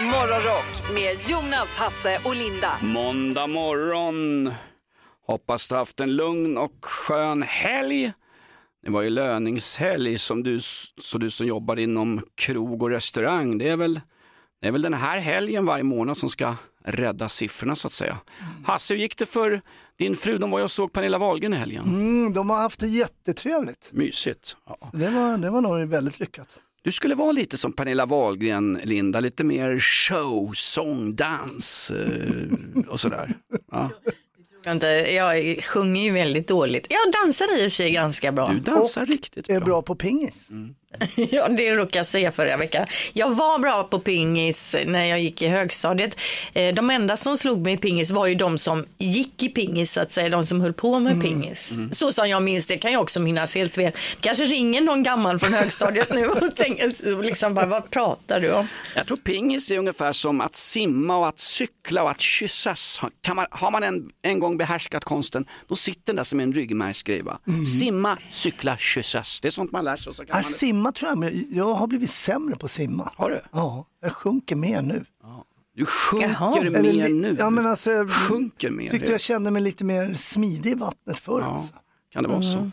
Morgonrock med Jonas, Hasse och Linda. Måndag morgon. Hoppas du haft en lugn och skön helg. Det var ju löningshelg som du, så du som jobbar inom krog och restaurang. Det är, väl, det är väl den här helgen varje månad som ska rädda siffrorna så att säga. Hasse, hur gick det för din fru? De var ju och såg Pernilla Wahlgren i helgen. Mm, de har haft det jättetrevligt. Mysigt. Ja. Det var, det var nog väldigt lyckat. Du skulle vara lite som Pernilla Wahlgren, Linda, lite mer show, sång, dans eh, och sådär. Ja. Vänta, Jag sjunger ju väldigt dåligt. Jag dansar i och för sig ganska bra. Du dansar riktigt Är bra. bra på pingis. Ja, det råkade jag säga förra veckan. Jag var bra på pingis när jag gick i högstadiet. Eh, De enda som slog mig i pingis var ju de som gick i pingis, så att säga, de som höll på med pingis. Så som jag minns det, kan jag också minnas helt fel. Kanske ringer någon gammal från högstadiet nu och tänker, liksom bara, vad pratar du om? Jag tror pingis är ungefär som att simma och att cykla och att kyssas. Kan man, har man en, en gång behärskat konsten, då sitter den där som en ryggmärgsgrej. va? Simma, cykla, kyssas. Det är sånt man lär sig. och Så kan man... simma tror jag, men jag har blivit sämre på att simma. Har du? Ja, jag sjunker mer nu. Du sjunker Jaha. mer Eller nu. Ja, men alltså, jag Sjunker mer. tyckte det- jag kände mig lite mer smidig i vattnet förr. Ja, Alltså. kan det vara så? Mm.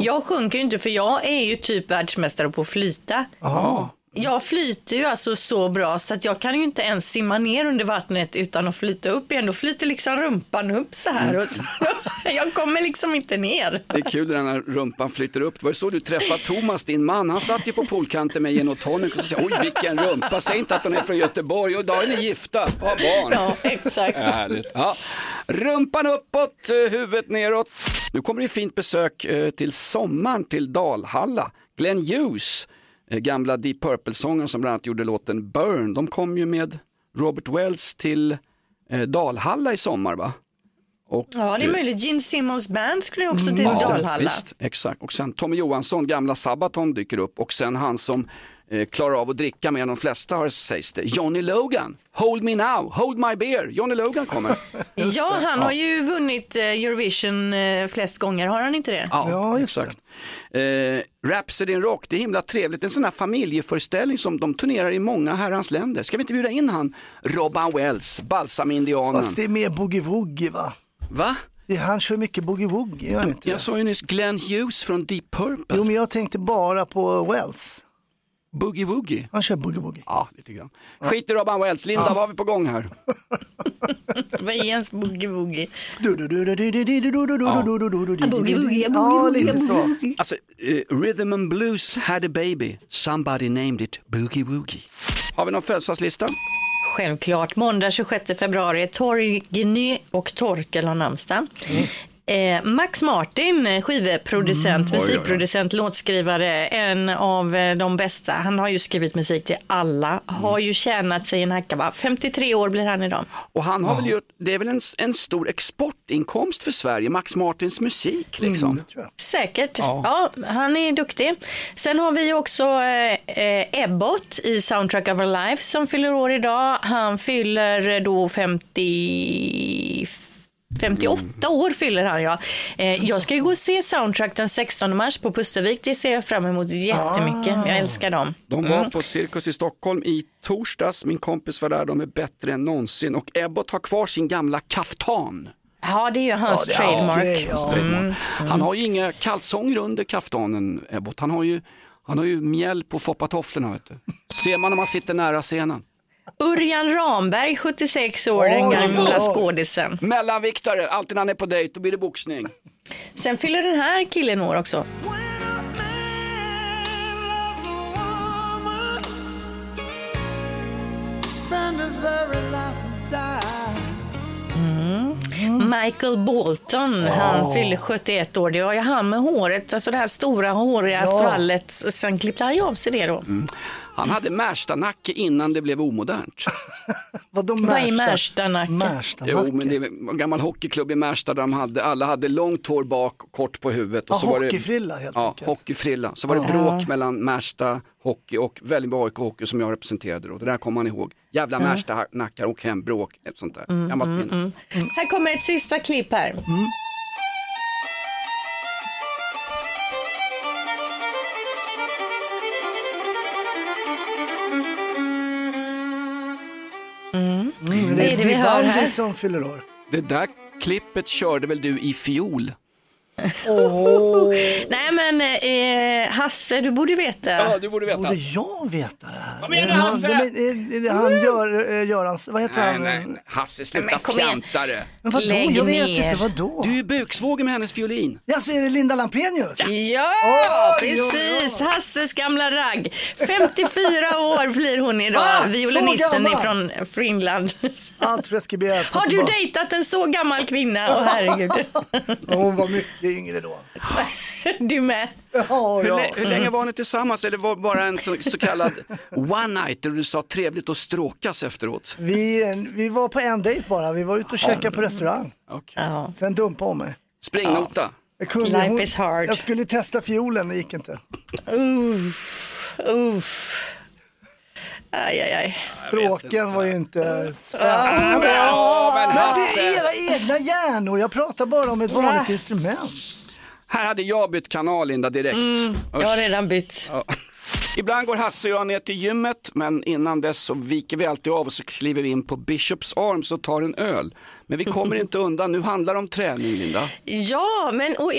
Jag sjunker ju inte för jag är ju typ världsmästare på att flyta. Ja. Jag flyter ju alltså så bra så att jag kan ju inte ens simma ner under vattnet utan att flyta upp igen. Då flyter liksom rumpan upp så här. Och så, jag kommer liksom inte ner. Det är kul när rumpan flyter upp. Det var ju så du träffade Thomas, din man. Han satt ju på poolkanten med gin och tonic och så sa oj vilken rumpa. Säg inte att hon är från Göteborg och idag är ni gifta, har barn. Ja, exakt. Härligt. Ja. Rumpan uppåt, eh, huvudet neråt. Nu kommer det fint besök eh, till sommaren till Dalhalla. Glenn Hughes, eh, gamla Deep Purple-sångaren som bland annat gjorde låten Burn. De kom ju med Robert Wells till Dalhalla i sommar va? Och, Ja, det är möjligt. Gene Simmons band skulle ju också till Ja, Dalhalla. Visst, exakt. Och sen Tommy Johansson, gamla Sabaton dyker upp och sen han som eh, klarar av att dricka mer än de flesta har sägs det. Johnny Logan, Hold Me Now, Hold My Beer. Johnny Logan kommer. Ja, han har ju vunnit eh, Eurovision eh, flest gånger, har han inte det? Ja, just exakt. Eh, Rhapsody in Rock, det är himla trevligt. En sån här familjeföreställning som de turnerar i många herrans länder. Ska vi inte bjuda in han, Robban Wells, Balsam-indianen? Fast det är mer boogie-woogie va? Va? Det- Han kör mycket boogie-woogie, gör han inte Jag det? sa ju nyss Glenn Hughes från Deep Purple. Jo, men jag tänkte bara på Wells. Boogie Woogie. Han kör boogie-woogie. Ja, lite grann. Skit i Robban Wells. Linda, vad har vi på gång här? Vad är ens boogie-woogie? Boogie-woogie, Ja, lite så. Alltså, eh, Rhythm and Blues had a baby. Somebody named it Boogie Woogie. Har vi någon födelsedagslista? Självklart. Måndag 26 februari. Torgny och Torkel har namnsdag. Mm. Eh, Max Martin, eh, skivproducent, musikproducent, låtskrivare, en av eh, de bästa. Han har ju skrivit musik till alla, har ju tjänat sig en hacka. va? 53 år blir han idag. Och han har väl gjort, det är väl en, en stor exportinkomst för Sverige, Max Martins musik liksom. Säkert. Ja. han är duktig. Sen har vi också eh, eh, Ebbot i Soundtrack of Our Life som fyller år idag. Han fyller då 50... 58 år fyller han ja. Eh, jag ska ju gå och se Soundtrack den 16 mars på Pustervik. Det ser jag fram emot jättemycket. Jag älskar dem. De var på Cirkus i Stockholm i torsdags, min kompis var där, de är bättre än någonsin och Ebbot har kvar sin gamla kaftan. Ja, det är ju hans hans trademark. grej, ja. Trademark. Han har ju inga kalsonger under kaftanen, Ebbot. Han har ju, han har ju mjäll på foppatofflorna. Vet du. Ser man när man sitter nära scenen. Örjan Ramberg, 76 år, den gamla skådisen. Mellanviktare, alltid när han är på dejt, då blir det boxning. Sen fyller den här killen år också. Michael Bolton, han fyller 71 år. Det var ju han med håret, alltså det här stora håriga svallet. Sen klippte han ju av sig det då. Han hade Märstanacke innan det blev omodernt. Vadå Vad är Märsta? Märstanacke? Märstanacke. Jo, men det är en gammal hockeyklubb i Märsta där de hade, alla hade långt hår bak kort på huvudet. Och Ja, så var det, hockeyfrilla helt ja, enkelt. hockeyfrilla. Så var det bråk mellan Märsta hockey och Vällingby AIK hockey som jag representerade då. Det där kommer man ihåg. Jävla Märsta nackar och hem, bråk, ett sånt där. Gammalt minne. Här kommer ett sista klipp här. Hör här? Vivaldi som fyller år. Det där klippet körde väl du i fiol? Nej men eh, Hasse, du borde veta. du borde Borde jag veta det här? Vad menar du, Hasse? Men, är, är det han gör, eh, Görans, vad heter Nej, han? nej, nej. Hasse sluta Men kom igen. fjanta det. Men vadå? Lägg Jag vet ner. inte, vadå? Du är ju buksvågen med hennes fiolin. Ja, så är det Linda Lampenius? Ja, oj. precis. Hasses gamla ragg. 54 år blir hon idag. Ah, så Violinisten gammal. ifrån Finland. Allt preskriberat. Har du tillbaka. dejtat en så gammal kvinna? Åh herregud. Hon var mycket yngre då. Du med. Ja, Hur, ja. lä- hur länge var ni tillsammans? Eller var det bara en så, så kallad one night där du sa trevligt att stråkas efteråt? Vi, vi var på en dejt bara, vi var ute och käkade på restaurang. Okay. Ja. Sen dumpade hon mig. Springnota. Jag, kunde, Life hon, is hard. jag skulle testa fiolen, det gick inte. Uff, uff. Aj, aj, aj. Stråken var ju inte... Ah. Ja, men, men Men det är era egna hjärnor, jag pratar bara om ett vanligt Va? instrument. Här hade jag bytt kanal Linda direkt. Mm, Jag har redan bytt. Ja. Ibland går Hasse och jag ner till gymmet, men innan dess så viker vi alltid av och så kliver vi in på Bishops Arms och tar en öl. Men vi kommer inte undan, nu handlar det om träning Linda. Ja, men och,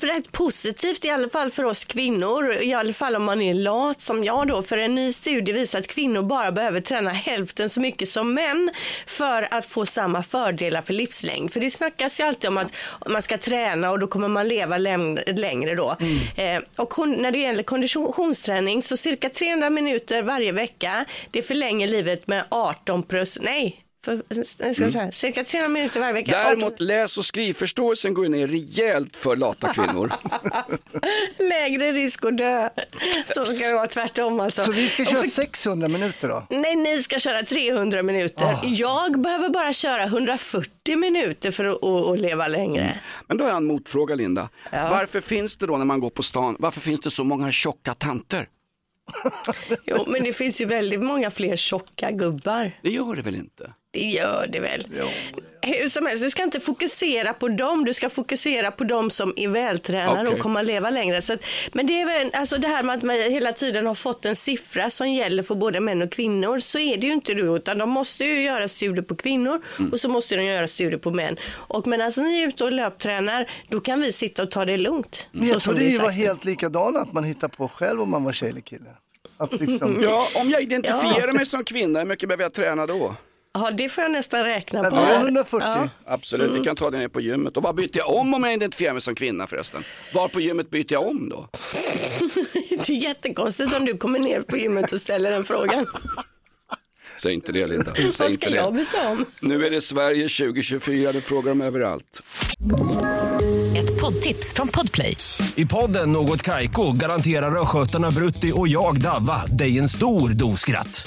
rätt positivt i alla fall för oss kvinnor. I alla fall om man är lat som jag då. För en ny studie visar att kvinnor bara behöver träna hälften så mycket som män för att få samma fördelar för livslängd. För det snackas ju alltid om att man ska träna och då kommer man leva längre, då. Eh, och när det gäller konditionsträning så cirka 300 minuter varje vecka. Det förlänger livet med 18 procent. Nej. För, jag ska säga, cirka 300 minuter varje vecka. 18 Däremot läs och skrivförståelsen går ner rejält för lata kvinnor. Lägre risk att dö. Så ska det vara tvärtom alltså. Så vi ska Och köra för- 600 minuter då? Nej, ni ska köra 300 minuter. Ah. Jag behöver bara köra 140 minuter för att, att, att leva längre. Men då har jag en motfråga Linda. Ja. Varför finns det då när man går på stan, varför finns det så många tjocka tanter? Jo, men det finns ju väldigt många fler tjocka gubbar. Det gör det väl inte? Det gör det väl. Hur som helst, du ska inte fokusera på dem, du ska fokusera på dem som är vältränade Okej. och kommer att leva längre. Så, men det är väl, alltså det här med att man hela tiden har fått en siffra som gäller för både män och kvinnor, så är det ju inte du, utan de måste ju göra studier på kvinnor och så måste de göra studier på män. Och medan ni är ute och löptränar, då kan vi sitta och ta det lugnt. Men så jag trodde det var helt likadant att man hittar på själv om man var tjej eller kille. Att liksom, Ja, om jag identifierar mig som kvinna, hur mycket behöver jag träna då? Ja, det får jag nästan räkna på. då är det här. 140. Ja. Absolut, vi kan ta det ner på gymmet. Och vad byter jag om om jag identifierar mig som kvinna förresten? Var på gymmet byter jag om då? Det är jättekonstigt om du kommer ner på gymmet och ställer den frågan. Säg inte det Linda. Säg Vad inte ska jag det. byta om? Nu är det Sverige 2024, det frågar de överallt. Ett poddtips från Podplay. I podden Något Kaiko garanterar östgötarna Brutti och jag, Davva, dig en stor dos skratt.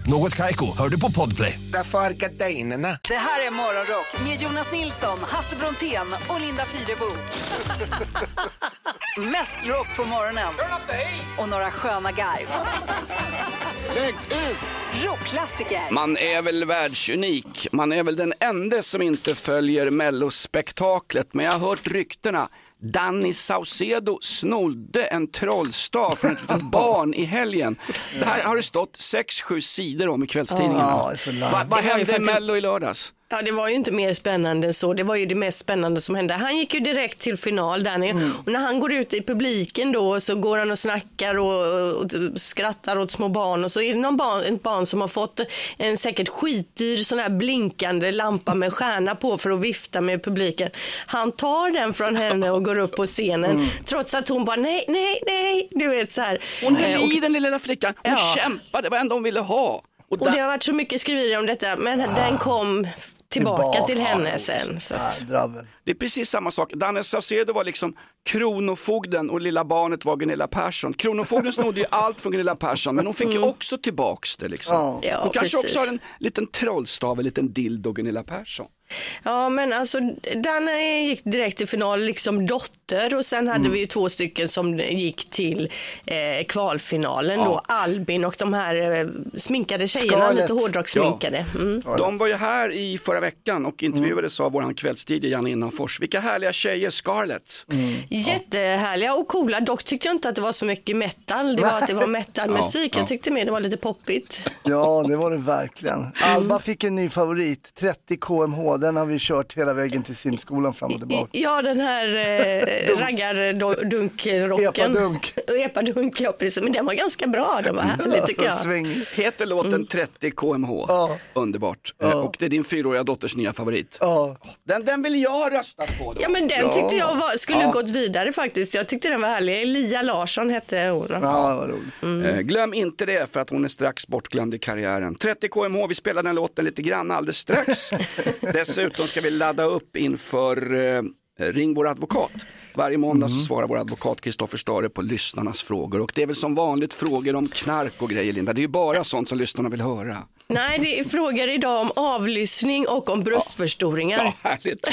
Något Kaiko, hör du på Podplay. Därför är gardinerna. Det här är Morgonrock med Jonas Nilsson, Hasse Brontén och Linda Fyrebo. Mest rock på morgonen och några sköna garv. Rockklassiker. Man är väl världsunik. Man är väl den enda som inte följer mellospektaklet. Men jag har hört ryktena. Danny Saucedo snodde en trollstav från ett barn i helgen. Det här har det stått 6-7 sidor om i kvällstidningarna. Va, vad var hände i Mello i lördags? Ja, det var ju inte mer spännande än så. Det var ju det mest spännande som hände. Han gick ju direkt till final, Danny. Mm. Och när han går ut i publiken då så går han och snackar och, och skrattar åt små barn. Och så är det någon barn, barn som har fått en säkert skitdyr sån här blinkande lampa med stjärna på för att vifta med publiken. Han tar den från henne och går upp på scenen. Mm. Trots att hon bara nej, nej, nej. Du vet så här. Hon Eh, höll och- i den lilla flickan. Hon Ja. kämpade, det var enda hon ville ha. Och Och där- det har varit så mycket skriverier om detta, men den kom tillbaka, till henne sen. Så. att-. Det är precis samma sak. Danne Saucedo var liksom kronofogden och lilla barnet var Gunilla Persson. Kronofogden snodde ju allt från Gunilla Persson men hon fick ju också tillbaks det. Liksom. Ja, hon kanske precis. också har en liten trollstav, en liten dildo Gunilla Persson. Ja, men alltså Danne gick direkt till final, liksom dotter och sen hade vi ju två stycken som gick till eh, kvalfinalen då, Albin och de här eh, sminkade tjejerna, Scarlett. lite hårdrockssminkade. Mm. De var ju här i förra veckan och intervjuades av våran kvällstid Janne Innanfors. Vilka härliga tjejer, Scarlett. Jättehärliga och coola, dock tyckte jag inte att det var så mycket metal, det var att det var metalmusik, Ja, ja. jag tyckte mer det var lite poppigt. Ja, det var det verkligen. Alba fick en ny favorit, 30 kmh. Den har vi kört hela vägen till simskolan fram och tillbaka. Ja, den här eh, raggardunkrocken. Epadunk. Epadunk, ja precis. Men den var ganska bra, den var härlig tycker jag. Sväng. Heter låten 30 kmh. Ja. Underbart. Eh, Och det är din fyraåriga dotters nya favorit. Ja. Den, den vill jag rösta på då. Ja men den tyckte jag var, skulle Ja. gått vidare faktiskt. Jag tyckte den var härlig. Elia Larsson hette hon. Ja, vad roligt. Eh, Glöm inte det för att hon är strax bortglömd i karriären. 30 kmh, vi spelar den låten lite grann alldeles strax. Dessutom ska vi ladda upp inför eh, Ring vår advokat. Varje måndag så svarar vår advokat Kristoffer Stare på lyssnarnas frågor. Och det är väl som vanligt frågor om knark och grejer Linda. Det är ju bara sånt som lyssnarna vill höra. Nej, det är frågor idag om avlyssning och om bröstförstoringar. Ja, härligt.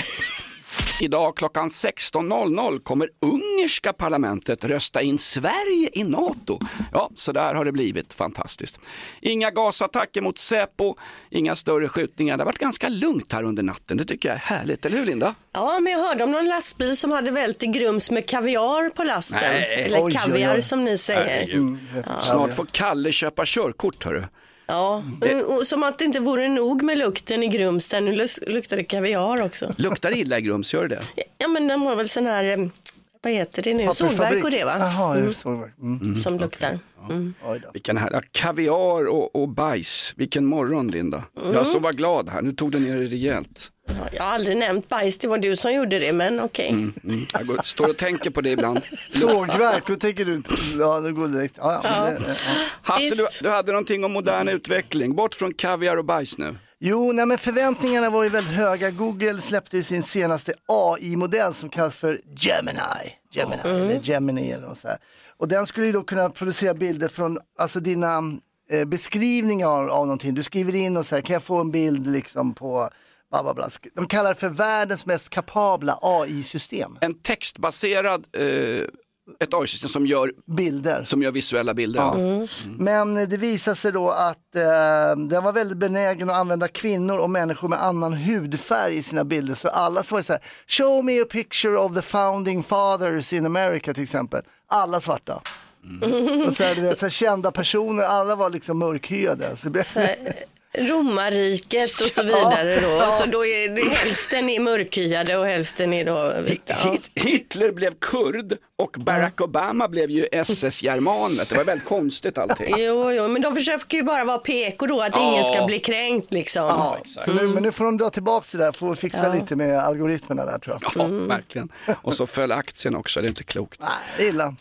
Idag klockan 16.00 kommer ungerska parlamentet rösta in Sverige i NATO. Ja, så där har det blivit. Fantastiskt. Inga gasattacker mot Säpo, inga större skjutningar. Det har varit ganska lugnt här under natten. Det tycker jag är härligt, eller hur Linda? Ja, men jag hörde om någon lastbil som hade vält i Grums med kaviar på lasten. Nej. Eller Oj, oj, kaviar oj. som ni säger. Mm, Snart får Kalle köpa körkort, hörru. Ja, och, och som att det inte vore nog med lukten i Grums, där nu luktar det kaviar också. Luktar det illa i Grums, gör det det? Ja, men den har väl sån här, eh, vad heter det nu, sågverk och det va? Jaha, mm. sågverk. Mm. Som luktar. Mm. Vilken här, kaviar och, och bajs. Vilken morgon, Linda. Jag som var glad här. Nu tog du ner det rejält. Ja, Jag har aldrig nämnt bajs, det var du som gjorde det, men okej. Mm, jag går, står och tänker på det ibland. Sågverk, då tänker du, ja det går direkt. Ja, ja, det, ja. Hasse, du, du hade någonting om modern utveckling. Bort från kaviar och bajs nu. Jo, nej, men förväntningarna var ju väldigt höga. Google släppte sin senaste AI-modell som kallas för Gemini. Gemini eller Gemini eller något så här. Och den skulle ju då kunna producera bilder från alltså dina eh, beskrivningar av, av någonting. Du skriver in och så här, kan jag få en bild liksom på bla bla bla. De kallar det för världens mest kapabla AI-system. En textbaserad, eh, ett AI-system som gör, Bilder. som gör visuella bilder. Men det visar sig då att eh, den var väldigt benägen att använda kvinnor och människor med annan hudfärg i sina bilder. Så alla så var det så här, show me a picture of the founding fathers in America till exempel. Alla svarta. Och så här, du vet, så här, kända personer, alla var liksom mörkhyade. Så det blev... Romarriket och så vidare då. Så då är det, hälften är mörkhyade och hälften är då vita. Ja. Hit- Hitler blev kurd och Barack Obama blev ju SS-germanet. Det var väldigt konstigt allting. Jo, jo, men de försöker ju bara vara PK då, att ingen ska bli kränkt liksom. Så nu, men nu får de dra tillbaka det där, får fixa lite med algoritmerna där tror jag. Ja, verkligen. Och så föll aktien också, det är inte klokt. Nej, illa.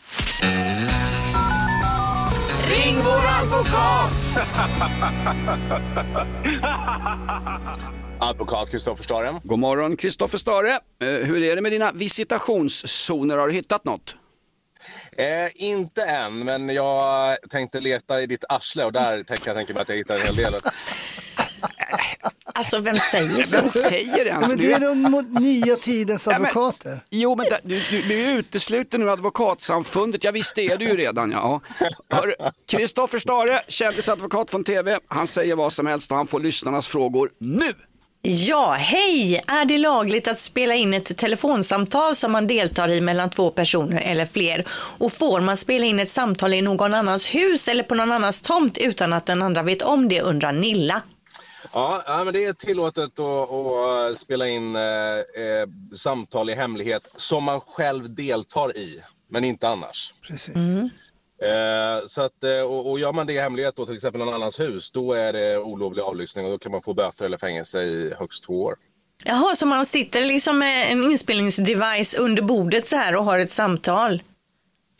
Ring vår advokat! Advokat Kristoffer Stare. God morgon Kristoffer Stare. Eh, hur är det med dina visitationszoner? Har du hittat något? Eh, inte än, men jag tänkte leta i ditt arsle och där tänker jag tänka mig att jag hittar en hel del. Alltså vem säger så? Vem säger det ens? Men du är de nya tidens men- advokater. Jo, men där- du, du, du är utesluten ur advokatsamfundet. Ja, visst det är du ju redan. Ja. Kristoffer Stare, kändisadvokat från TV. Han säger vad som helst och han får lyssnarnas frågor nu. Ja, hej! Är det lagligt att spela in ett telefonsamtal som man deltar i mellan två personer eller fler? Och får man spela in ett samtal i någon annans hus eller på någon annans tomt utan att den andra vet om det, undrar Nilla. Ja, ja, men det är tillåtet att, att spela in eh, eh, samtal i hemlighet som man själv deltar i, men inte annars. Precis. Eh, så att, eh, och, och gör man det i hemlighet då till exempel någon annans hus, då är det olovlig avlyssning och då kan man få böter eller fängelse i högst två år. Jaha, så man sitter liksom med en inspelningsdevice under bordet så här och har ett samtal?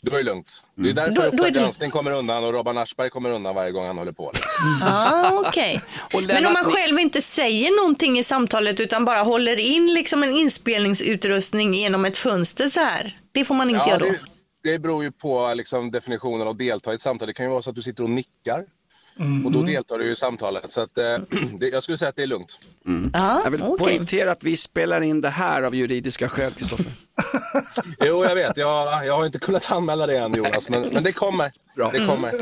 Då är det lugnt. Det är därför Då- då är Uppdrag det- granskning kommer undan och Robban Aschberg kommer undan varje gång han håller på. Ah, okej. Och Men Lennart- om man själv inte säger någonting i samtalet utan bara håller in liksom en inspelningsutrustning genom ett fönster så här. Det får man inte Ja, göra då. det, det beror ju på liksom, definitionen av att delta i ett samtal. Det kan ju vara så att du sitter och nickar. Och då deltar du i samtalet. Så att, eh, det, jag skulle säga att det är lugnt. Ja, Jag vill okej. poängtera att vi spelar in det här av juridiska skäl, Kristoffer. Jo, jag vet. Jag, jag har inte kunnat anmäla det än Jonas, men, men det kommer. Bra. Det kommer.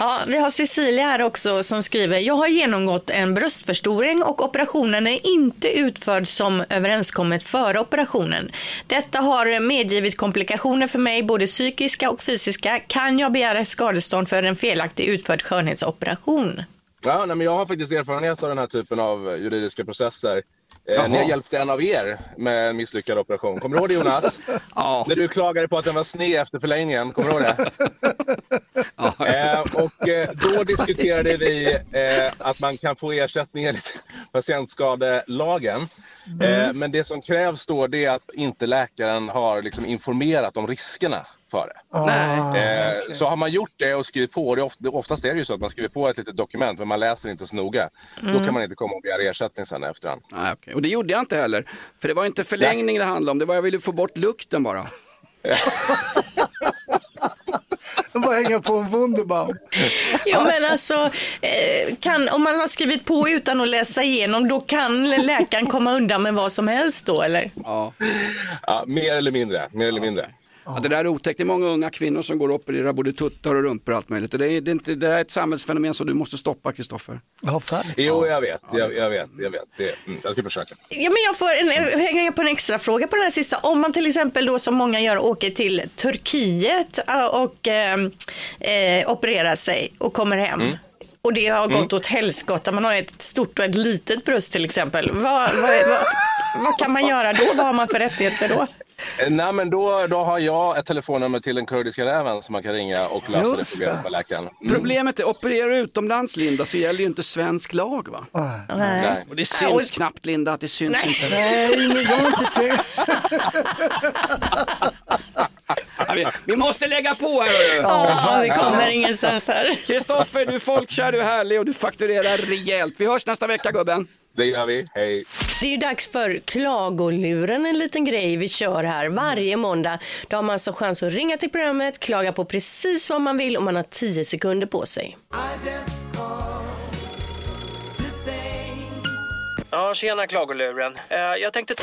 Ja, vi har Cecilia här också som skriver, jag har genomgått en bröstförstoring och operationen är inte utförd som överenskommet före operationen. Detta har medgivit komplikationer för mig, både psykiska och fysiska. Kan jag begära skadestånd för en felaktig utförd skönhetsoperation? Ja, nej, men jag har faktiskt erfarenhet av den här typen av juridiska processer. Jaha. Eh, ni har hjälpt en av er med en misslyckad operation. Kommer du ihåg det Jonas? Ja. När du klagade på att den var sned efter förlängningen. Kommer du ihåg det? eh, och eh, då diskuterade vi eh, att man kan få ersättning enligt patientskadelagen. Eh, men det som krävs då det är att inte läkaren har liksom informerat om riskerna före. Eh, Så har man gjort det och skrivit på, det är oftast är det ju så att man skriver på ett litet dokument men man läser inte så noga. Då kan man inte komma och begära ersättning sen efterhand. Nej, okej. Och det gjorde jag inte heller. För det var inte förlängning det handlade om, det var jag ville få bort lukten bara. Bara hänga på en Wunderbaum. Jo, men alltså, eh, kan, om man har skrivit på utan att läsa igenom, då kan läkaren komma undan med vad som helst då, eller? Ja. Ja, mer eller mindre. Mer eller mindre. Ja, det där är otäckt. Det är många unga kvinnor som går och opererar både tuttar och rumpor och allt möjligt. Det är, det är, inte, det är ett samhällsfenomen som du måste stoppa, Kristoffer. Ja, färdigt. Jo, jag vet. Jag, jag vet. Jag vet. Det, mm, jag ska försöka. Ja, men jag får en, hänga på en extra fråga på den här sista. Om man till exempel då som många gör åker till Turkiet äh, och eh, eh, opererar sig och kommer hem. Och det har gått åt helskotta. Man har ett stort och ett litet bröst till exempel. Vad, vad, vad, vad kan man göra då? Vad har man för rättigheter då? Eh, Nej, men då, då har jag ett telefonnummer till den kurdiska räven som man kan ringa och lösa det Just problemet det. med läkaren. Mm. Problemet är, opererar du utomlands Linda så gäller ju inte svensk lag va? Nej. Och det syns knappt Linda att det syns inte. Nej, men jag inte. Ja, vi, måste lägga på här. Ja, vi kommer ingenstans här. Kristoffer, du är folkkär, du är härlig och du fakturerar rejält. Vi hörs nästa vecka gubben. Det gör vi. Hej. Det är ju dags för klagoluren, en liten grej vi kör här varje måndag. Då har man alltså chans att ringa till programmet, klaga på precis vad man vill och man har 10 sekunder på sig. Ja, tjena klagoluren. Eh, jag tänkte...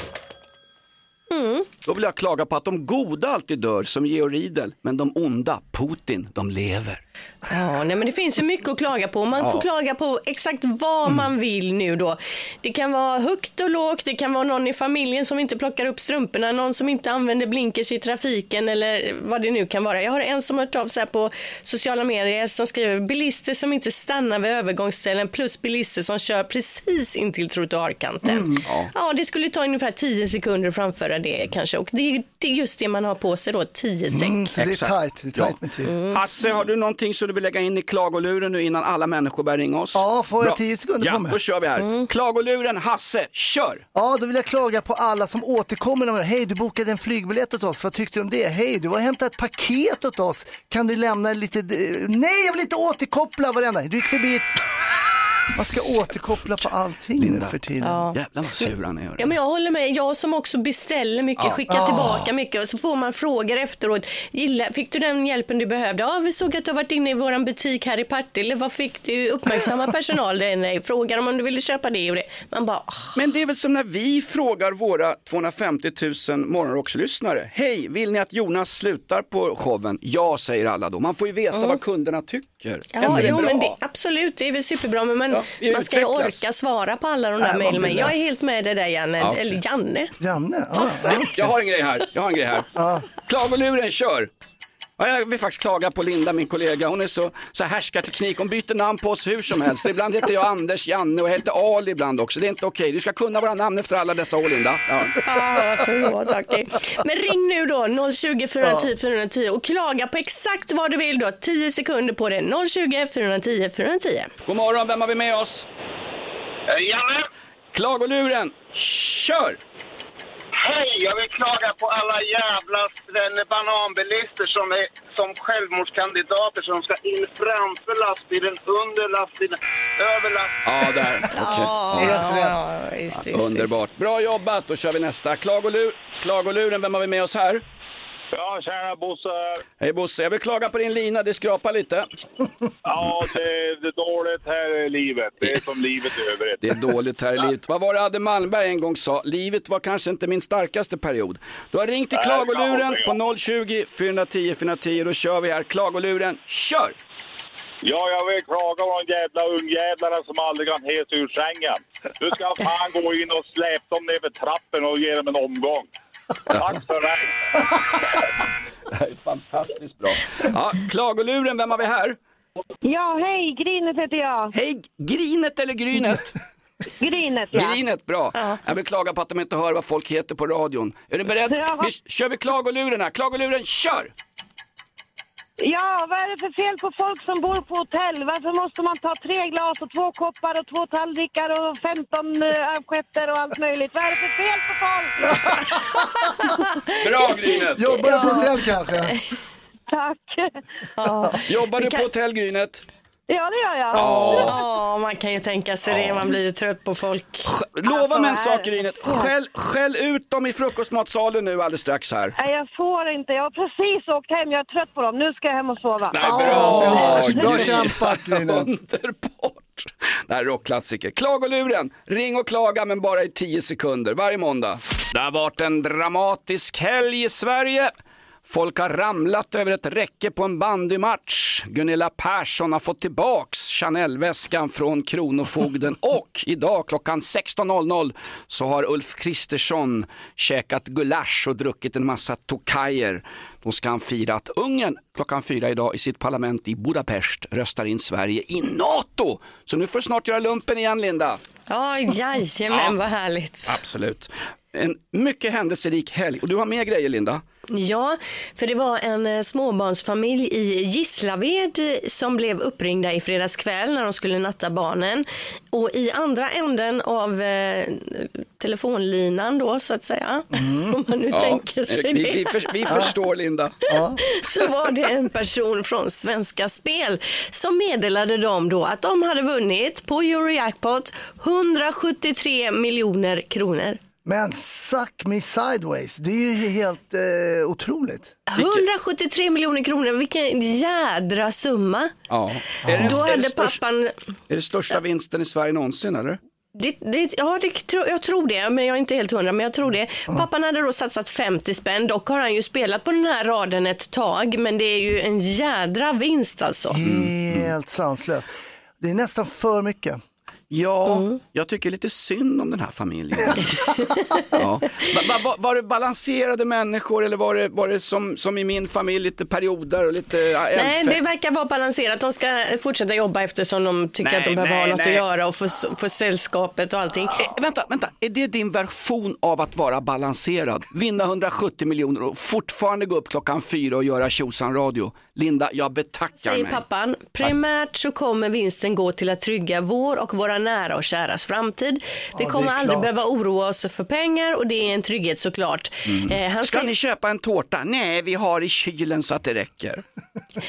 Då vill jag klaga på att de goda alltid dör som Georg Riedel, men de onda, Putin, de lever. Ja, nej, men det finns ju mycket att klaga på. Man får klaga på exakt vad man vill nu då. Det kan vara högt och lågt, det kan vara någon i familjen som inte plockar upp strumporna, någon som inte använder blinkers i trafiken eller vad det nu kan vara. Jag har en som har hört av sig på sociala medier som skriver bilister som inte stannar vid övergångsställen plus bilister som kör precis in till trottoarkanten. ja. det skulle ta ungefär 10 sekunder att framföra det kanske och det är, det är just det man har på sig då, 10 sek. Mm, så det är tajt, det är tajt Ja. med tid. Hasse, har du någonting som du vill lägga in i klagoluren nu innan alla människor börjar ringa oss? Ja, får jag Bra. 10 sekunder ja, på mig? då kör vi här. Klagoluren, Hasse, kör! Ja, då vill jag klaga på alla som återkommer. Hej, du bokade en flygbiljett åt oss. Vad tyckte du om det? Hej, du har hämtat ett paket åt oss. Kan du lämna lite... Nej, jag vill inte återkoppla varenda. Du gick förbi ett... Man ska återkoppla på allting nu för tiden. Jävlar vad sur han är. Ja, men jag håller med. Jag som också beställer mycket, skickar tillbaka mycket och så får man frågor efteråt. Gilla, fick du den hjälpen du behövde? Ja, vi såg att du har varit inne i vår butik här i Partille. Vad fick du? Uppmärksamma personal där inne. Frågar om du ville köpa det och det. Man bara, ah, Men det är väl som när vi frågar våra 250 000 morgonrockslyssnare. Hej, vill ni att Jonas slutar på showen? Ja, säger alla då. Man får ju veta vad kunderna tycker. Ja, är det jo, men det, absolut, det är väl superbra. Men man, Ja, man ska ju orka svara på alla de där Nej, mejlen. Men Jag är helt med dig där, Janne. Ja, okej. Eller Janne. Janne? Ja, ja. Jag har en grej här. Jag har en grej här. Klagoluren, kör! Ja, jag vill faktiskt klaga på Linda, min kollega. Hon är så, så härskarteknik. Hon byter namn på oss hur som helst. Ibland heter jag Anders, Janne och jag heter Ali ibland också. Det är inte okej. Du ska kunna våra namn efter alla dessa år, Linda. Ja. Ah, förlåt, okej. Men ring nu då 020 410 410 och klaga på exakt vad du vill. Du har 10 sekunder på det. 020 410 410. God morgon, vem har vi med oss? Eh, Janne? Klagoluren, kör! Hej! Jag vill klaga på alla jävla bananbilister som är som självmordskandidater som ska in framför lastbilen, under lastbilen, över lastbilen. Ja, där. Okej. Helt rätt. Ja, visst, visst, Underbart. Bra jobbat, då kör vi nästa. Klagolur. Klagoluren, vem har vi med oss här? Ja, tjena Bosse. Hej Bosse, jag vill klaga på din lina, det skrapar lite. Ja, det, det är dåligt här i livet. Det är som livet i övrigt. Det är dåligt här i livet. Vad var det Adde Malmberg en gång sa? Livet var kanske inte min starkaste period. Du har ringt till Nej, klagoluren på 020 410 410. Då kör vi här. Klagoluren, kör! Ja, jag vill klaga på de jävla ungjävlarna som aldrig kan hesa ur sängen. Du ska fan gå in och släpa dem ner för trappen och ge dem en omgång. Tack för det. Det här är fantastiskt bra. Ja, klagoluren, vem har vi här? Ja, hej, Grinet heter jag. Hej, Grinet eller Grynet? Grinet, ja. Grinet, bra. Jag vill klaga på att de inte hör vad folk heter på radion. Är du beredd? Vi, kör vi klagoluren här. Klagoluren, kör! Ja, vad är det för fel på folk som bor på hotell? Varför måste man ta tre glas och två koppar och två tallrikar och 15 uh, assietter och allt möjligt? Vad är det för fel på folk? Bra Grynet! Jobbar du på hotell kanske? Tack. Jobbar du på hotell Grynet? Ja, det gör jag. Ja, man kan ju tänka sig det. Man blir ju trött på folk. Lova mig en Alltså, sak Grynet. Skäll, skäll ut dem i frukostmatsalen nu alldeles strax här. Nej, jag får inte. Jag har precis åkt hem. Jag är trött på dem. Nu ska jag hem och sova. Nej, bra! Bra Grynet. kämpat Grynet. Underbart! Det här är rockklassiker. Klagoluren, ring och klaga men bara i 10 sekunder varje måndag. Det har varit en dramatisk helg i Sverige. Folk har ramlat över ett räcke på en bandymatch. Gunilla Persson har fått tillbaks Chanel-väskan från Kronofogden och idag klockan 16.00 så har Ulf Kristersson käkat gulasch och druckit en massa tokajer. Då ska han fira att Ungern klockan fyra idag i sitt parlament i Budapest röstar in Sverige i NATO. Så nu får du snart göra lumpen igen Linda. Ja, jajamän, vad härligt. Absolut. En mycket händelserik helg och du har mer grejer Linda. Ja, för det var en eh, småbarnsfamilj i Gislaved eh, som blev uppringda i fredags kväll när de skulle natta barnen. Och i andra änden av eh, telefonlinan då så att säga, om man nu tänker sig vi, det. vi, för, vi förstår Linda. så var det en person från Svenska Spel som meddelade dem då att de hade vunnit på Eurojackpot 173 miljoner kronor. Men suck me sideways, det är ju helt eh, otroligt. 173 miljoner kronor, vilken jädra summa. Ja. Är, det, Då är, det hade pappan, är det största vinsten i Sverige någonsin eller? det, det, ja det, tro- jag tror det, men jag är inte helt hundra, men jag tror det. Pappan hade då satsat 50 spänn, dock har han ju spelat på den här raden ett tag, men det är ju en jädra vinst alltså. Helt sanslöst. Det är nästan för mycket. Ja, jag tycker lite synd om den här familjen. ja. va, va, va, var det balanserade människor eller var det, var det som, som i min familj lite perioder och lite ja, Nej, det verkar vara balanserat. De ska fortsätta jobba eftersom de tycker Nej, att de behöver nej, ha något nej. att göra och få, få sällskapet och allting. Eh, vänta, vänta, är det din version av att vara balanserad? Vinna 170 miljoner och fortfarande gå upp klockan fyra och göra tjosan radio. Linda, jag betackar Säger mig. pappan, primärt så kommer vinsten gå till att trygga vår och våra nära och käras framtid. Vi Ja, kommer det är aldrig klart. behöva oroa oss för pengar och det är en trygghet såklart. Eh, han, Ska säger, ni köpa en tårta? Nej, vi har i kylen så att det räcker.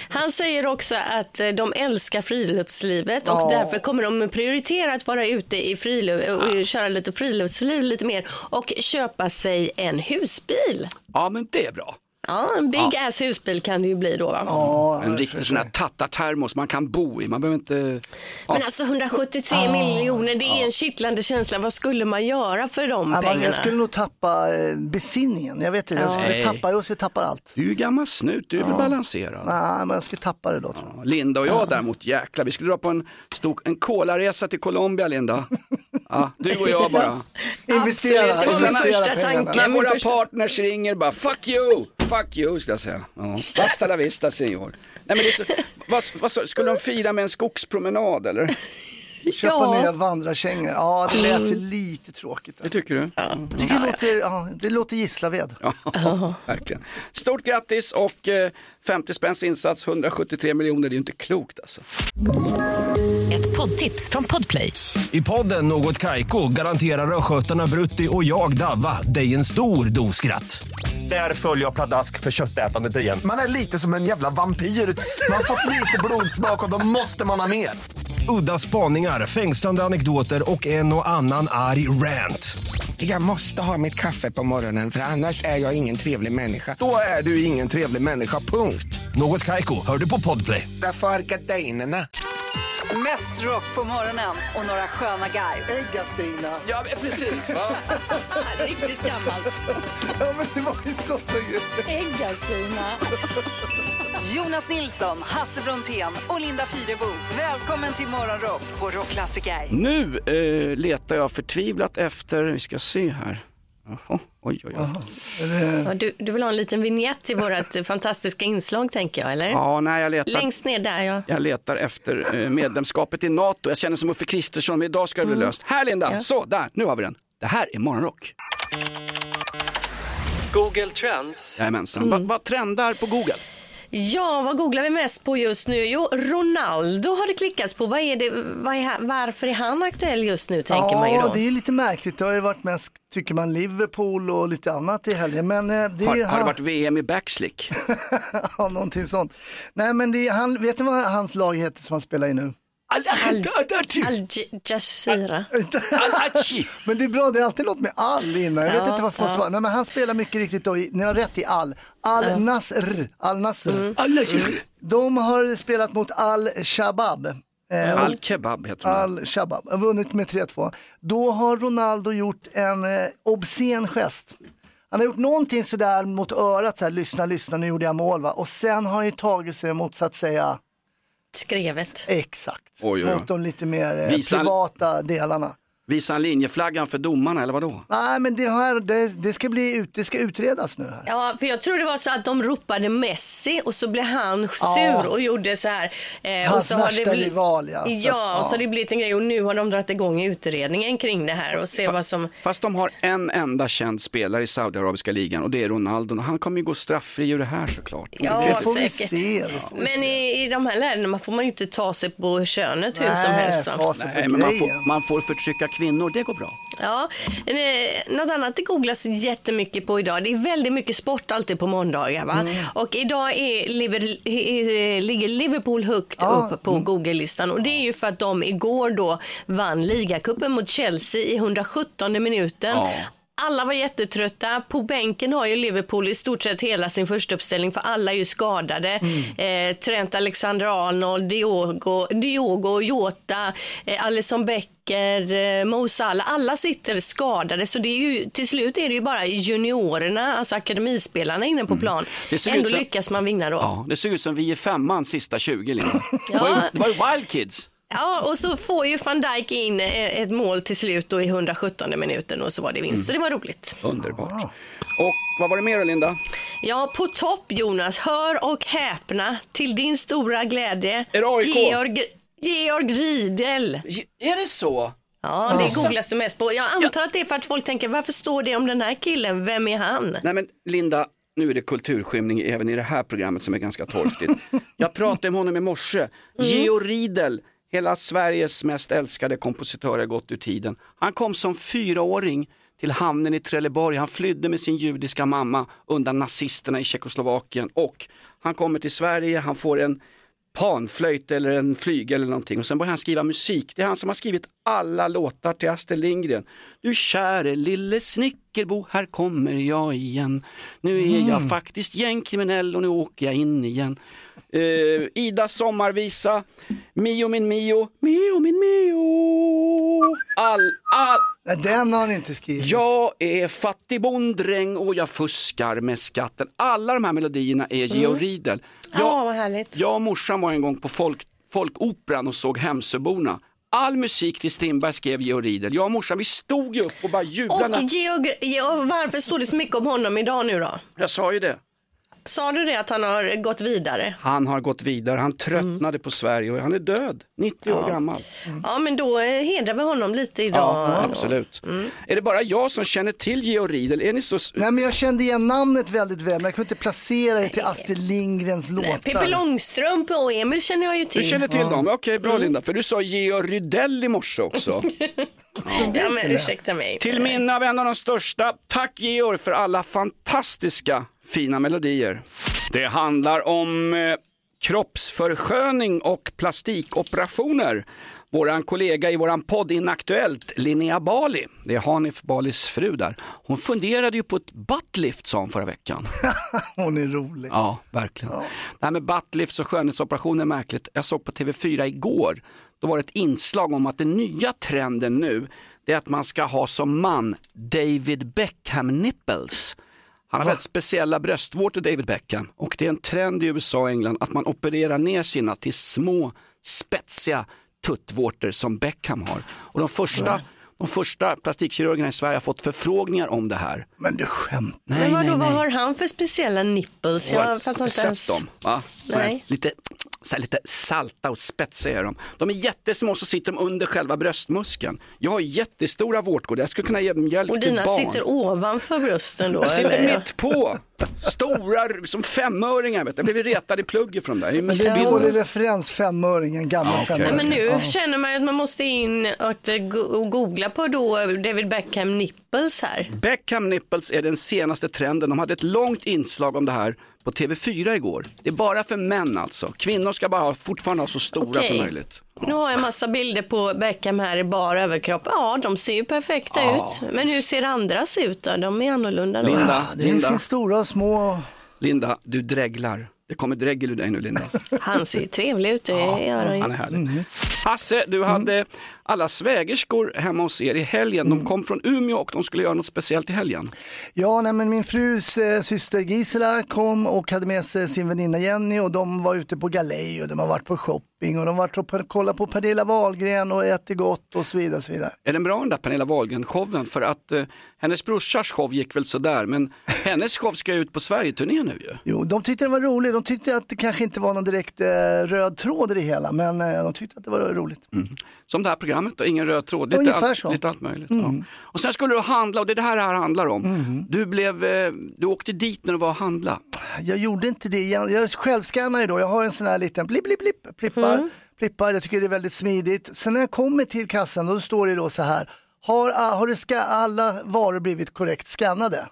han säger också att eh, de älskar friluftslivet och Ja. därför kommer de prioritera att vara ute i friluft och köra lite friluftsliv lite mer och köpa sig en husbil. Ja, men det är bra. Ja, en big ass husbil kan det ju bli då va? Ja, En riktig sån här tattartermos man kan bo i. Man behöver inte... Ja. Men alltså 173 miljoner, det är en kittlande känsla. Vad skulle man göra för de Ja, man, pengarna? jag skulle nog tappa eh, besinningen. Jag vet inte, jag skulle tappa, jag skulle tappa allt. Du är ju gammal snut, du är väl balanserad? Nej, men jag skulle tappa det då. Tror jag. Linda och jag däremot, jäklar, vi skulle dra på en, stor, en kolaresa till Colombia, Linda. Ja, du och jag bara. Investera, Absolut, det var min första pengarna. tanke. När våra partners ringer bara, fuck you, fuck Fuck you, skulle jag säga. Ja. Hasta la vista, senor. Nej, men det så, vad, vad, skulle de fira med en skogspromenad eller? Köpa Ja. nya vandrarkängor. Ja, det lät ju lite tråkigt. Det tycker du? Ja. Jag tycker det låter, ja, det låter Gislaved. Ja, verkligen. Stort grattis och eh, 50 spänns insats, 173 miljoner, det är ju inte klokt alltså. Ett Ett poddtips från Podplay. I podden Något Kaiko garanterar östgötarna Brutti och jag, Davva, dig en stor dos skratt. Där följer jag pladask för köttätandet igen. Man är lite som en jävla vampyr. Man har fått lite blodsmak och då måste man ha mer. Udda spaningar, fängslande anekdoter och en och annan arg rant. Jag måste ha mitt kaffe på morgonen för annars är jag ingen trevlig människa. Då är du ingen trevlig människa, punkt. Något Kaiko, hör du på Podplay. Därför är gardinerna. Mest rock på morgonen och några sköna guide. Äggastina. Ja, precis. Va? Riktigt gammalt. Ja men det var ju grejer. Äggastina. Jonas Nilsson, Hasse Brontén och Linda Fyrebo. Välkommen till Morgonrock på Rockklassiker. Nu eh, letar jag förtvivlat efter, vi ska se här. Jaha, oj, oj, oj. Ja, du, du vill ha en liten vignett till vårt fantastiska inslag tänker jag, eller? Ja, nej, jag letar. Längst ner där ja. Jag letar efter eh, medlemskapet i NATO. Jag känner som Uffe Kristersson, men idag ska det bli löst. Här Linda, Ja. så där, nu har vi den. Det här är Morgonrock. Google Trends. Jajamensan. Va, vad trendar på Google? Ja, vad googlar vi mest på just nu? Jo, Ronaldo har det klickats på. Vad är det, vad är, varför är han aktuell just nu tänker man ju Ja, då. det är ju lite märkligt. Det har ju varit mest, tycker man, Liverpool och lite annat i helgen. Men eh, det Har, har det varit VM i backslick? ja, någonting sånt. Nej, men det är han, vet ni vad hans lag heter som han spelar i nu? Al Jazeera. men det är bra, det är alltid något med all innan. Jag vet inte varför man svarar. Nej, men han spelar mycket riktigt då, i, ni har rätt i all. Al Nasr. Al Nasr. Mm. De har spelat mot Al Shabab. Eh, Al Kebab heter de. Al Shabab, har vunnit med 3-2. Då har Ronaldo gjort en eh, obscen gest. Han har gjort någonting sådär mot örat, så här, lyssna, lyssna, nu gjorde jag mål va. Och sen har han ju tagit sig mot så att säga Skrevet. Exakt, Oj, oj, oj. mot de lite mer eh, Visa- privata delarna. Visar han linjeflaggan för domarna eller vadå? Nej men det, här, det, det, ska bli ut, det ska utredas nu här. Ja, för jag tror det var så att de ropade Messi och så blev han sur Ja. och gjorde så här. Eh, Hans och så har värsta det bli- rival, ja. Så att, Ja, och så ja. har det blivit en grej och nu har de dragit igång utredningen kring det här och se vad som... Fast de har en enda känd spelare i Saudiarabiska ligan och det är Ronaldo. Han kommer ju gå straffri ur det här såklart. Ja, det får vi säkert. se. det får vi Men i, i de här länderna får man ju inte ta sig på könet hur som helst. Nej, men man får, man får förtrycka kvinnor, det går bra. Ja, eh, något annat det googlas jättemycket på idag. Det är väldigt mycket sport alltid på måndagar. Va? Mm. Och idag är, Liver, eh, ligger Liverpool högt Ja, mm. upp på Google-listan. Och det är ju för att de igår då vann ligacupen mot Chelsea i 117 minuten. Ja. Alla var jättetrötta. På bänken har ju Liverpool i stort sett hela sin första uppställning för alla är ju skadade. Mm. Eh, Trent Alexander-Arnold, Diogo, Diogo Jota, eh, Alisson Becker, eh, Mo Salah. Alla sitter skadade så det är ju, till slut är det ju bara juniorerna, alltså akademispelarna inne på plan. Mm. Ser ut Ändå som- lyckas man vinna då. Ja, det ser ut som vi är femman sista 20 Linda. Ja. Det var ju Wild Kids. Ja, och så får ju van Dijk in eh, ett mål till slut då i 117 minuten och så var det vinst. Mm. Så det var roligt. Underbart. Och vad var det mer Linda? Ja, på topp Jonas, hör och häpna till din stora glädje. Är det AIK? Georg, Georg Riedel. Är det så? Ja, det googlas det mest på. Jag antar att det är för att folk tänker, varför står det om den här killen? Vem är han? Nej men Linda, nu är det kulturskymning även i det här programmet som är ganska torftigt. Jag pratade med honom i morse. Georg Riedel, hela Sveriges mest älskade kompositör har gått ur tiden. Han kom som fyraåring till hamnen i Trelleborg. Han flydde med sin judiska mamma undan nazisterna i Tjeckoslovakien och han kommer till Sverige, han får en panflöjt eller en flygel eller någonting och sen börjar han skriva musik. Det är han som har skrivit alla låtar till Astrid Lindgren. Du käre lille snickerbo, här kommer jag igen. Nu är jag faktiskt gängkriminell och nu åker jag in igen. Eh, Ida sommarvisa, Mio min Mio, Mio min Mio. All, all, Nej, den har han inte skrivit. jag är fattig bonddräng och jag fuskar med skatten. Alla de här melodierna är Georg Riedel. Jag, Ja, vad härligt. jag och morsan var en gång på folk, Folkoperan och såg Hemsöborna. All musik till Strindberg skrev Georg Riedel. Jag och morsan vi stod ju upp och bara jublade. Och Georg, ja, varför står det så mycket om honom idag nu då? Jag sa ju det. Sa du det att han har gått vidare? Han har gått vidare, han tröttnade på Sverige och han är död, 90 år Ja. gammal. Ja, men då eh, hedrar vi honom lite idag. Ja, absolut. Är det bara jag som känner till Georg Riedel? Är ni så... Nej men jag kände igen namnet väldigt väl men jag kunde inte placera det till Astrid Lindgrens låtar. Pippi Långstrump och Emil känner jag ju till. Du känner till dem? Okej, bra Mm. Linda. För du sa Georg Rydell i morse också. Ja, men ursäkta mig. Till minne av en av de största. Tack Georg för alla fantastiska fina melodier. Det handlar om eh, kroppsförsköning och plastikoperationer. Våran kollega i våran podd Inaktuellt, Linnea Bali, det är Hanif Balis fru där. Hon funderade ju på ett buttlift sa hon förra veckan. Hon är rolig. Ja, verkligen. Det här med buttlifts och skönhetsoperationer är märkligt. Jag såg på TV4 igår, då var det ett inslag om att den nya trenden nu, det är att man ska ha som man David Beckham nipples. Han har väldigt speciella bröstvårtor David Beckham och det är en trend i USA och England att man opererar ner sina till små spetsiga tuttvårtor som Beckham har. Och de första, de första plastikkirurgerna i Sverige har fått förfrågningar om det här. Men du skämtar? Nej, Men vadå, nej, vad nej. har han för speciella nipples? Jag fattar inte sett ens. dem? Va? Nej. Lite, så lite salta och spetsiga är de. De är jättesmå så sitter de under själva bröstmuskeln. Jag har jättestora vårtgårdar, jag skulle kunna ge mjölk Och till dina barn. sitter ovanför brösten då? jag sitter eller? mitt på. Stora som femöringar. Vet du. Jag blev retad i plugget för de där. Det är Men det är en dålig referens, femöringen, gammal Ja, okej. Nej, femöring. men nu Ja. känner man ju att man måste in och eh, och googla på då David Beckham nipples här. Beckham nipples är den senaste trenden. De hade ett långt inslag om det här på TV4 igår. Det är bara för män alltså. Kvinnor ska bara ha, fortfarande ha så stora Okej. som möjligt. Nu har jag massa bilder på Beckham här i bara överkropp. Ja, de ser ju perfekta Ja. ut. Men hur ser andras ut då? De är annorlunda då. Linda, Det Linda, finns stora och små. Linda, du dreglar. Det kommer dregel ur dig nu Linda. Han ser ju trevlig ut, det gör han ju. Han är härlig. Hasse, du hade alla svägerskor hemma hos er i helgen. De kom från Umeå och de skulle göra något speciellt i helgen. Ja, nej, men min frus eh, syster Gisela kom och hade med sig sin väninna Jenny och de var ute på galej och de har varit på shopping och de har varit och kollat på Pernilla Wahlgren och ätit gott och så vidare. Och så vidare. Är den bra den där Pernilla Wahlgren-showen? För att eh, hennes brorsars show gick väl sådär, men hennes show ska ut på Sverige-turné nu ju. Jo, de tyckte det var roligt. De tyckte att det kanske inte var någon direkt eh, röd tråd i det hela, men eh, de tyckte att det var roligt. Som det här programmet då, ingen röd tråd. Lite, Ungefär allt, så. lite allt möjligt. Ja. Och sen skulle du handla och det är det här det här handlar om. Du, blev, eh, du åkte dit när du var och handla. Jag gjorde inte det. Jag, jag självskannar ju då. Jag har en sån här liten blipp, blipp, blipp, plippar, plippar. Jag tycker det är väldigt smidigt. Sen när jag kommer till kassan då står det då så här. Har, har det ska, alla varor blivit korrekt skannade?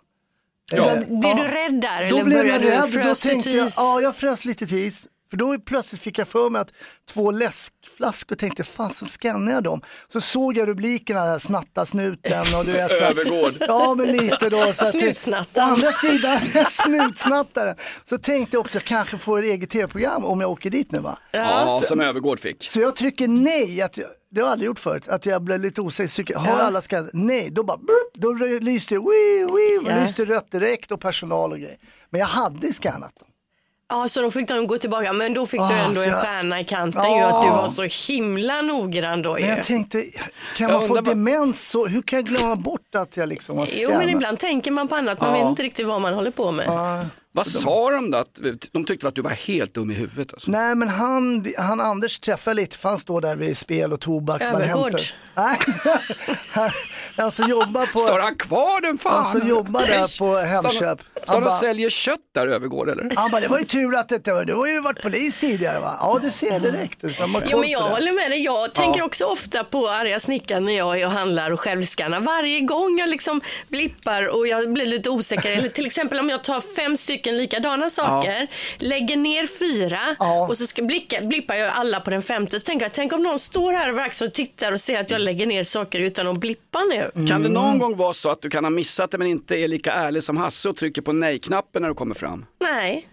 Ja. Eh, Blir du rädd där? Då eller blev jag du- rädd. Då du tänkte jag, ja, jag frös lite till is. För då plötsligt fick jag för mig att två läskflaskor tänkte, fan så skannar jag dem. Så såg jag rubrikerna, där, snatta snuten och du vet. Så Övergård. Ja, men lite då. Så Snutsnattaren. Å andra sidan, snutsnattaren. Så tänkte jag också, jag kanske får ett eget tv-program om jag åker dit nu va. Ja, som Övergård fick. Så jag trycker nej, att jag, det har jag aldrig gjort förut, att jag blev lite osäker. Har alla skannat? Nej, då bara burp, då lyste det, wii, wii, Ja. lyste rött direkt och personal och grejer. Men jag hade skannat dem. Ja, så då fick de gå tillbaka. Men då fick du Ah, ändå så en jag- stjärna i kanten Ja. ju att du var så himla noggrann då ju. Men jag tänkte, kan Jag man få undrar vad- demens så, hur kan jag glömma bort att jag liksom har Jo, men ibland tänker man på annat. Man Ja. vet inte riktigt vad man håller på med. Vad sa de då? Att, de tyckte att du var helt dum i huvudet alltså. Nej men han, han Anders träffade lite för han står där vid spel och tobak. Övergård. Nej, han, han som jobbar på... Står han kvar den fan? Han som jobbar där på Hemköp. Står han- och säljer kött där Övergård eller? Han bara, det var ju tur att det var, du har ju varit polis tidigare va? Ja du ser direkt. Så man har Ja, men jag håller med dig. Jag tänker också ofta på arga snickaren när jag är och handlar och självskannar. Varje gång jag liksom blippar och jag blir lite osäker, eller till exempel om jag tar fem stycken likadana saker, lägger ner fyra Ja. och så ska blicka, blippar jag alla på den femte. Så tänker jag, tänk om någon står här över axeln och tittar och ser att jag lägger ner saker utan att blippa nu. Mm. Kan det någon gång vara så att du kan ha missat det men inte är lika ärlig som Hasse och trycker på nej-knappen när du kommer fram? Nej.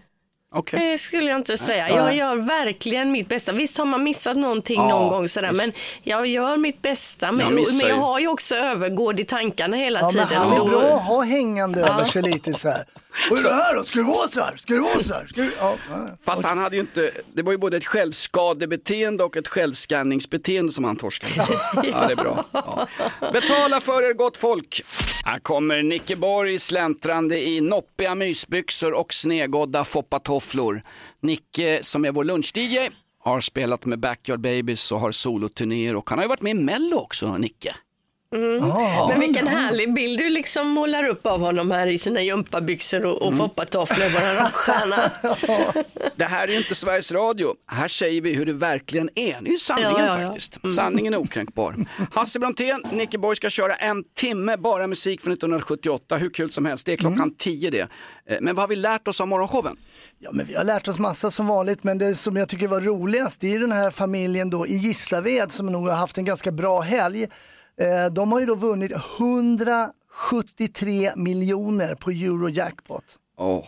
Okej. Det skulle jag inte säga. Jag gör verkligen mitt bästa. Visst har man missat någonting någon gång sådär, visst. men jag gör mitt bästa. Men Jag men jag har ju också övergård i tankarna hela Ja, men tiden. han är bra att ha hängande över sig lite så här. Vad är det här då? Ska det vara så här? Ska det vara så här? Ska det... ja. Fast han hade ju inte, det var ju både ett självskadebeteende och ett självskanningsbeteende som han torskade. Ja, det är bra. Ja. Betala för er gott folk. Här kommer Nicke Borg släntrande i noppiga mysbyxor och snegådda foppatofflor. Nicke som är vår lunch-DJ har spelat med Backyard Babies och har soloturnéer och han har ju varit med i Mello också, Nicke. Mm. Ah. Men vilken härlig bild du liksom målar upp av honom här i sina gympabyxor och, och Mm. foppatofflor, våran rockstjärna. Det här är ju inte Sveriges Radio. Här säger vi hur det verkligen är. Det är ju sanningen Ja, ja, ja. faktiskt. Mm. Sanningen är okränkbar. Hasse Brontén, Nicke Borg ska köra en timme bara musik från 1978. Hur kul som helst. Det är klockan Mm. 10 det. Eh, Men vad har vi lärt oss av morgonshowen? Ja, men vi har lärt oss massa som vanligt, men det som jag tycker var roligast, det är den här familjen då i Gislaved som nog har haft en ganska bra helg. Eh, de har ju då vunnit 173 miljoner på Eurojackpot. Oh.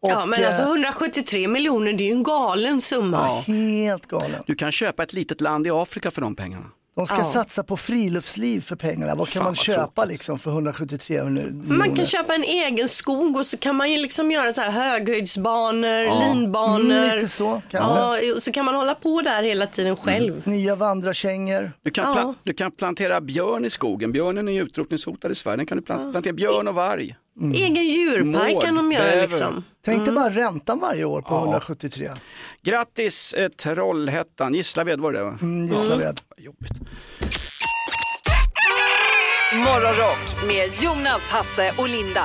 ja, men eh, alltså 173 miljoner, det är ju en galen summa. Helt galen. Du kan köpa ett litet land i Afrika för de pengarna. De ska Ja. satsa på friluftsliv för pengarna. Vad kan Fan, man vad köpa liksom för 173 miljoner? Man kan köpa en egen skog och så kan man ju liksom göra så här höghöjdsbanor, Ja. linbanor. Mm, lite så, kanske. ja, och så kan man hålla på där hela tiden själv. Nya vandrarkängor. Du kan, pla- du kan plantera björn i skogen. Björnen är ju utrotningshotad i Sverige. Den kan du pla- plantera björn och varg. Egen djurpark Mård, kan de göra bäver. liksom. Tänk dig bara räntan varje år på Ja. 173. Grattis eh, Trollhättan, Gislaved var det va? Mm, Gislaved. Jobbigt. Morgonrock med Jonas, Hasse och Linda.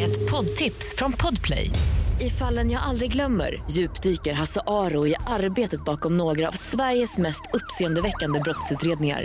Ett poddtips från Podplay. I fallen jag aldrig glömmer djupdyker Hasse Aro i arbetet bakom några av Sveriges mest uppseendeväckande brottsutredningar.